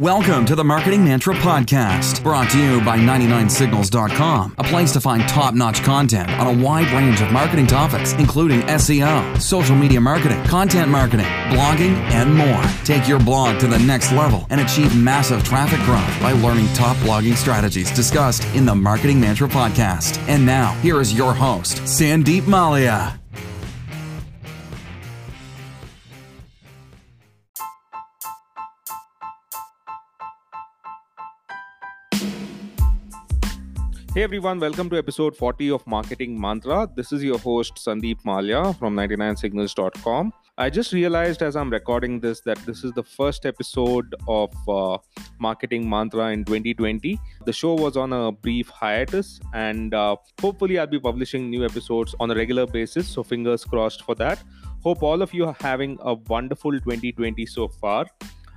Welcome to the Marketing Mantra Podcast, brought to you by 99signals.com, a place to find top notch content on a wide range of marketing topics, including SEO, social media marketing, content marketing, blogging, and more. Take your blog to the next level and achieve massive traffic growth by learning top blogging strategies discussed in the Marketing Mantra Podcast. And now, here is your host, Sandeep Mallya. Hey everyone, welcome to episode 40 of Marketing Mantra. This is your host Sandeep Mallya from 99signals.com. I just realized as I'm recording this that this is the first episode of uh, Marketing Mantra in 2020. The show was on a brief hiatus, and uh, hopefully, I'll be publishing new episodes on a regular basis. So, fingers crossed for that. Hope all of you are having a wonderful 2020 so far.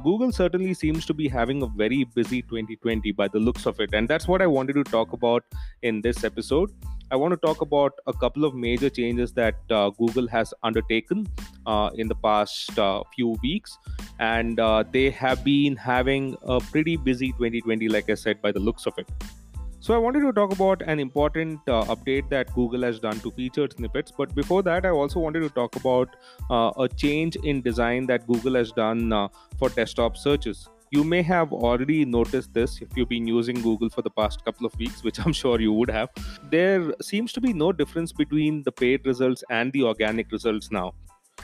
Google certainly seems to be having a very busy 2020 by the looks of it. And that's what I wanted to talk about in this episode. I want to talk about a couple of major changes that uh, Google has undertaken uh, in the past uh, few weeks. And uh, they have been having a pretty busy 2020, like I said, by the looks of it. So I wanted to talk about an important uh, update that Google has done to featured snippets. But before that, I also wanted to talk about uh, a change in design that Google has done uh, for desktop searches. You may have already noticed this if you've been using Google for the past couple of weeks, which I'm sure you would have. There seems to be no difference between the paid results and the organic results now.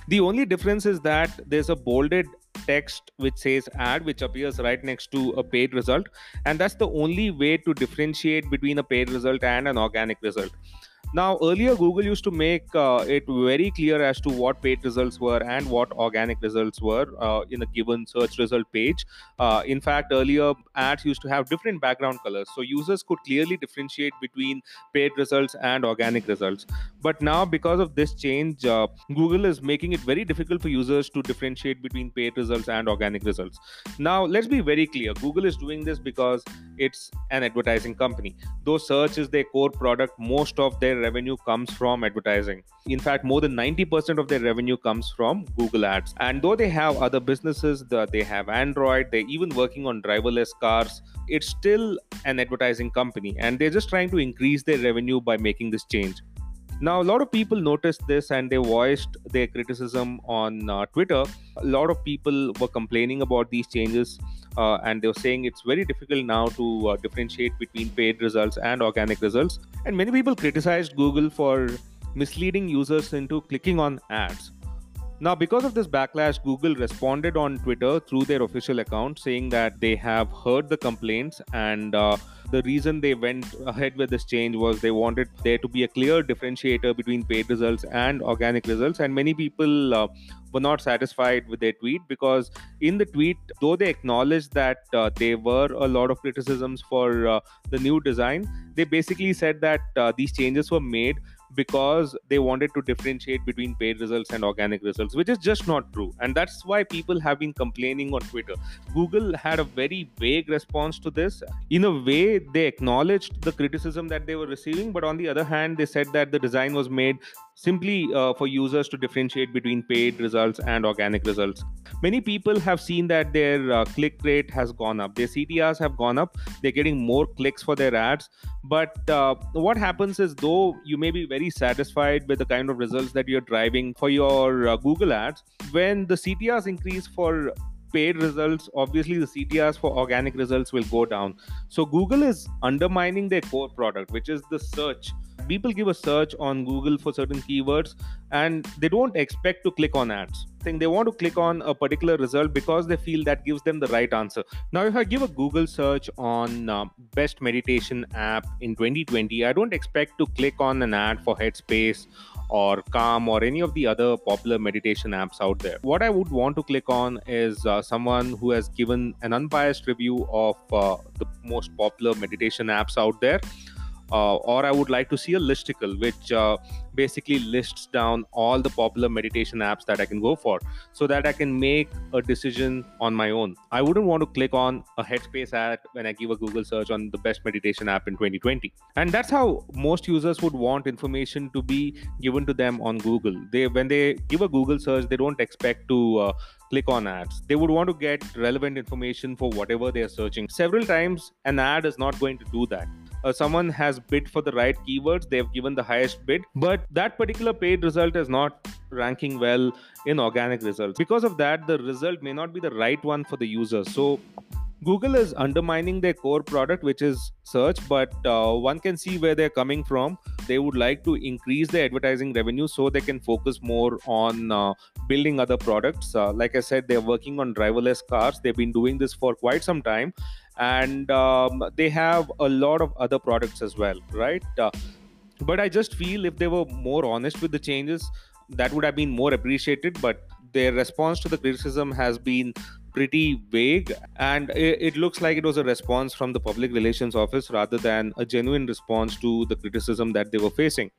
The only difference is that there's a bolded text which says ad which appears right next to a paid result. And that's the only way to differentiate between a paid result and an organic result now, earlier Google used to make uh, it very clear as to what paid results were and what organic results were uh, in a given search result page. Uh, in fact, earlier ads used to have different background colors, so users could clearly differentiate between paid results and organic results. But now, because of this change, uh, Google is making it very difficult for users to differentiate between paid results and organic results. Now, let's be very clear Google is doing this because it's an advertising company. Though search is their core product, most of their revenue comes from advertising. In fact, more than 90% of their revenue comes from Google Ads. And though they have other businesses, they have Android, they're even working on driverless cars, it's still an advertising company. And they're just trying to increase their revenue by making this change. Now, a lot of people noticed this and they voiced their criticism on uh, Twitter. A lot of people were complaining about these changes uh, and they were saying it's very difficult now to uh, differentiate between paid results and organic results. And many people criticized Google for misleading users into clicking on ads. Now, because of this backlash, Google responded on Twitter through their official account saying that they have heard the complaints and uh, the reason they went ahead with this change was they wanted there to be a clear differentiator between paid results and organic results. And many people uh, were not satisfied with their tweet because in the tweet, though they acknowledged that uh, there were a lot of criticisms for uh, the new design, they basically said that uh, these changes were made because they wanted to differentiate between paid results and organic results, which is just not true. And that's why people have been complaining on Twitter. Google had a very vague response to this. In a way, they acknowledged the criticism that they were receiving, but on the other hand, they said that the design was made simply uh, for users to differentiate between paid results and organic results. Many people have seen that their uh, click rate has gone up, their CTRs have gone up, they're getting more clicks for their ads. But uh, what happens is, though you may be very satisfied with the kind of results that you're driving for your uh, Google ads, when the CTRs increase for paid results, obviously the CTRs for organic results will go down. So Google is undermining their core product, which is the search people give a search on Google for certain keywords and they don't expect to click on ads. Think they want to click on a particular result because they feel that gives them the right answer. Now, if I give a Google search on uh, best meditation app in 2020, I don't expect to click on an ad for Headspace or Calm or any of the other popular meditation apps out there. What I would want to click on is uh, someone who has given an unbiased review of uh, the most popular meditation apps out there uh, or I would like to see a listicle, which uh, basically lists down all the popular meditation apps that I can go for so that I can make a decision on my own. I wouldn't want to click on a Headspace ad when I give a Google search on the best meditation app in 2020. And that's how most users would want information to be given to them on Google. They when they give a Google search, they don't expect to uh, click on ads. They would want to get relevant information for whatever they are searching. Several times, an ad is not going to do that uh, someone has bid for the right keywords they've given the highest bid but that particular paid result is not ranking well in organic results because of that the result may not be the right one for the user so Google is undermining their core product, which is search, but uh, one can see where they're coming from. They would like to increase their advertising revenue so they can focus more on uh, building other products. Uh, like I said, they're working on driverless cars. They've been doing this for quite some time, and um, they have a lot of other products as well, right? Uh, but I just feel if they were more honest with the changes, that would have been more appreciated. But their response to the criticism has been pretty vague and it, it, looks like it was a response from the public relations office rather than a genuine response to the criticism that they were facing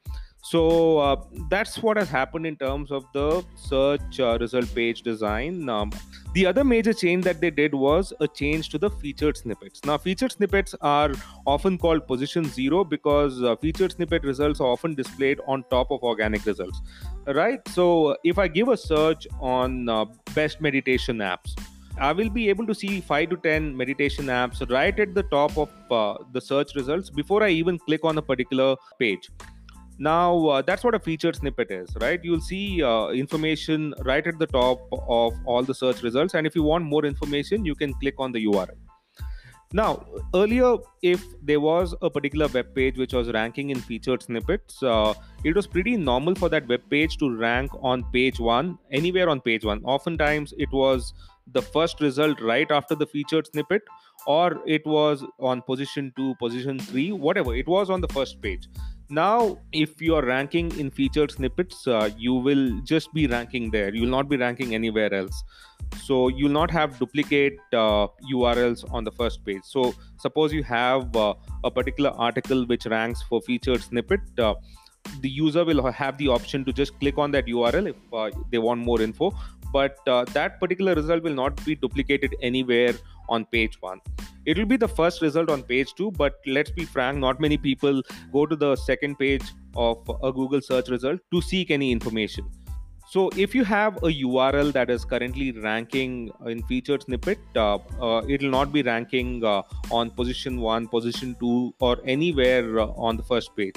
so uh, that's what has happened in terms of the search uh, result page design. Um, the other major change that they did was a change to the featured snippets. Now featured snippets are often called position zero because uh, featured snippet results are often displayed on top of organic results. Right? So if i give a search on uh, best meditation apps I will be able to see 5 to 10 meditation apps right at the top of uh, the search results before I even click on a particular page. Now, uh, that's what a featured snippet is, right? You'll see uh, information right at the top of all the search results. And if you want more information, you can click on the URL. Now, earlier, if there was a particular web page which was ranking in featured snippets, uh, it was pretty normal for that web page to rank on page one, anywhere on page one. Oftentimes, it was the first result right after the featured snippet or it was on position 2 position 3 whatever it was on the first page now if you are ranking in featured snippets uh, you will just be ranking there. You will not be ranking anywhere else. So you'll not have duplicate uh, urls on the first page. So suppose you have uh, a particular article which ranks for featured snippet uh, the user will have the option to just click on that url if uh, they want more info. But uh, that particular result will not be duplicated anywhere on page 1 It'll be the first result on page two, but let's be frank, not many people go to the second page of a Google search result to seek any information. So if you have a URL that is currently ranking in featured snippet, uh, uh, it'll not be ranking uh, on position one, position two, or anywhere uh, on the first page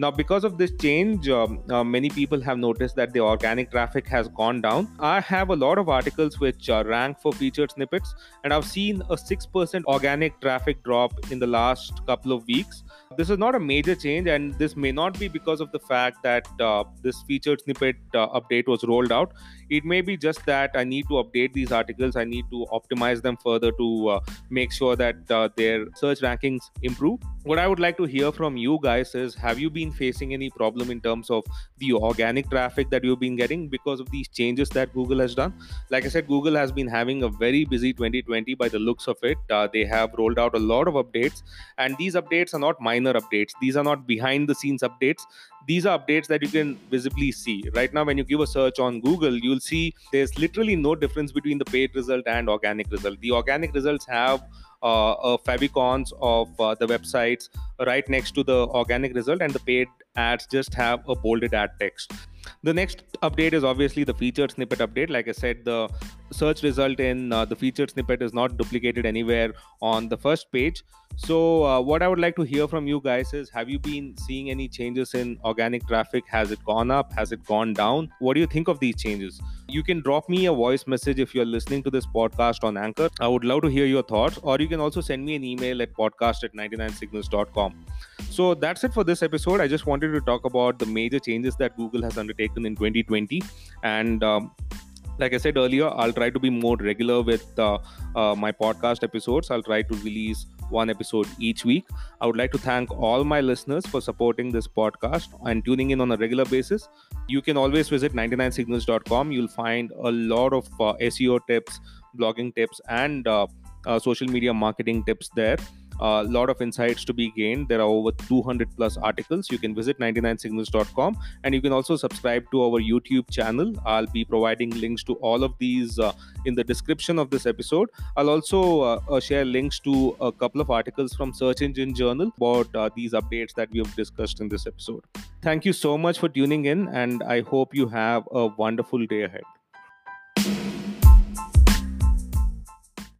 now, because of this change, um, uh, many people have noticed that the organic traffic has gone down. I have a lot of articles which uh, rank for featured snippets, and I've seen a 6% organic traffic drop in the last couple of weeks. This is not a major change, and this may not be because of the fact that uh, this featured snippet uh, update was rolled out. It may be just that I need to update these articles, I need to optimize them further to uh, make sure that uh, their search rankings improve. What I would like to hear from you guys is have you been facing any problem in terms of the organic traffic that you've been getting because of these changes that Google has done? Like I said, Google has been having a very busy 2020 by the looks of it. Uh, they have rolled out a lot of updates, and these updates are not minor minor updates. These are not behind the scenes updates. These are updates that you can visibly see. Right now, when you give a search on Google, you'll see there's literally no difference between the paid result and organic result. The organic results have uh, a favicons of uh, the websites right next to the organic result, and the paid ads just have a bolded ad text. The next update is obviously the featured snippet update. Like I said, the search result in uh, the featured snippet is not duplicated anywhere on the first page. So, uh, what I would like to hear from you guys is have you been seeing any changes in organic traffic? Has it gone up? Has it gone down? What do you think of these changes? You can drop me a voice message if you're listening to this podcast on Anchor. I would love to hear your thoughts, or you can also send me an email at podcast at 99signals.com. So, that's it for this episode. I just wanted to talk about the major changes that Google has undertaken in 2020 and um, like I said earlier, I'll try to be more regular with uh, uh, my podcast episodes. I'll try to release one episode each week. I would like to thank all my listeners for supporting this podcast and tuning in on a regular basis. You can always visit 99signals.com. You'll find a lot of uh, SEO tips, blogging tips, and uh, uh, social media marketing tips there. A lot of insights to be gained. There are over 200 plus articles. You can visit 99signals.com and you can also subscribe to our YouTube channel. I'll be providing links to all of these uh, in the description of this episode. I'll also uh, uh, share links to a couple of articles from Search Engine Journal about uh, these updates that we have discussed in this episode. Thank you so much for tuning in, and I hope you have a wonderful day ahead.